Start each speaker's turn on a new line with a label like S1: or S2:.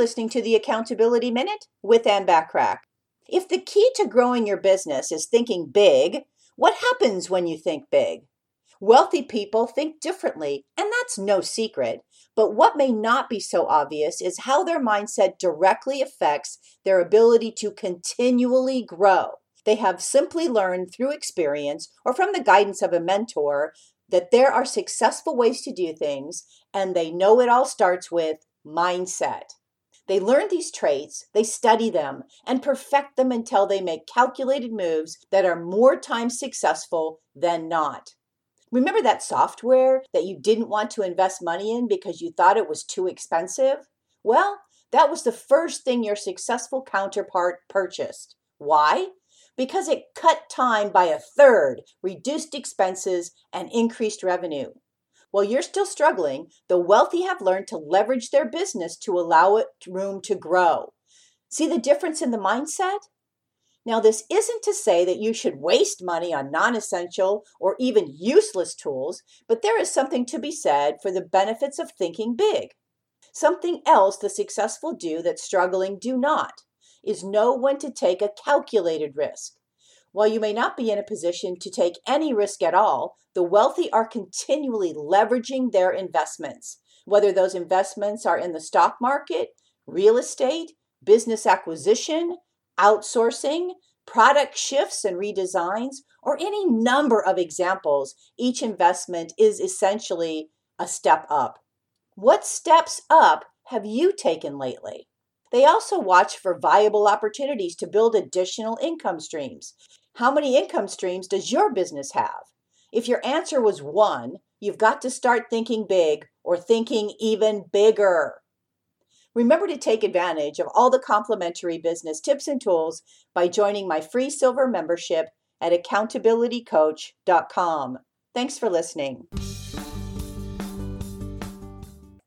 S1: listening to the Accountability Minute with Ann Bachrach. If the key to growing your business is thinking big, what happens when you think big? Wealthy people think differently, and that's no secret. But what may not be so obvious is how their mindset directly affects their ability to continually grow. They have simply learned through experience or from the guidance of a mentor that there are successful ways to do things, and they know it all starts with mindset. They learn these traits, they study them, and perfect them until they make calculated moves that are more times successful than not. Remember that software that you didn't want to invest money in because you thought it was too expensive? Well, that was the first thing your successful counterpart purchased. Why? Because it cut time by a third, reduced expenses, and increased revenue. While you're still struggling, the wealthy have learned to leverage their business to allow it room to grow. See the difference in the mindset? Now, this isn't to say that you should waste money on non essential or even useless tools, but there is something to be said for the benefits of thinking big. Something else the successful do that struggling do not is know when to take a calculated risk. While you may not be in a position to take any risk at all, the wealthy are continually leveraging their investments, whether those investments are in the stock market, real estate, business acquisition, outsourcing, product shifts and redesigns, or any number of examples, each investment is essentially a step up. What steps up have you taken lately? They also watch for viable opportunities to build additional income streams. How many income streams does your business have? If your answer was one, you've got to start thinking big or thinking even bigger. Remember to take advantage of all the complimentary business tips and tools by joining my free silver membership at accountabilitycoach.com. Thanks for listening.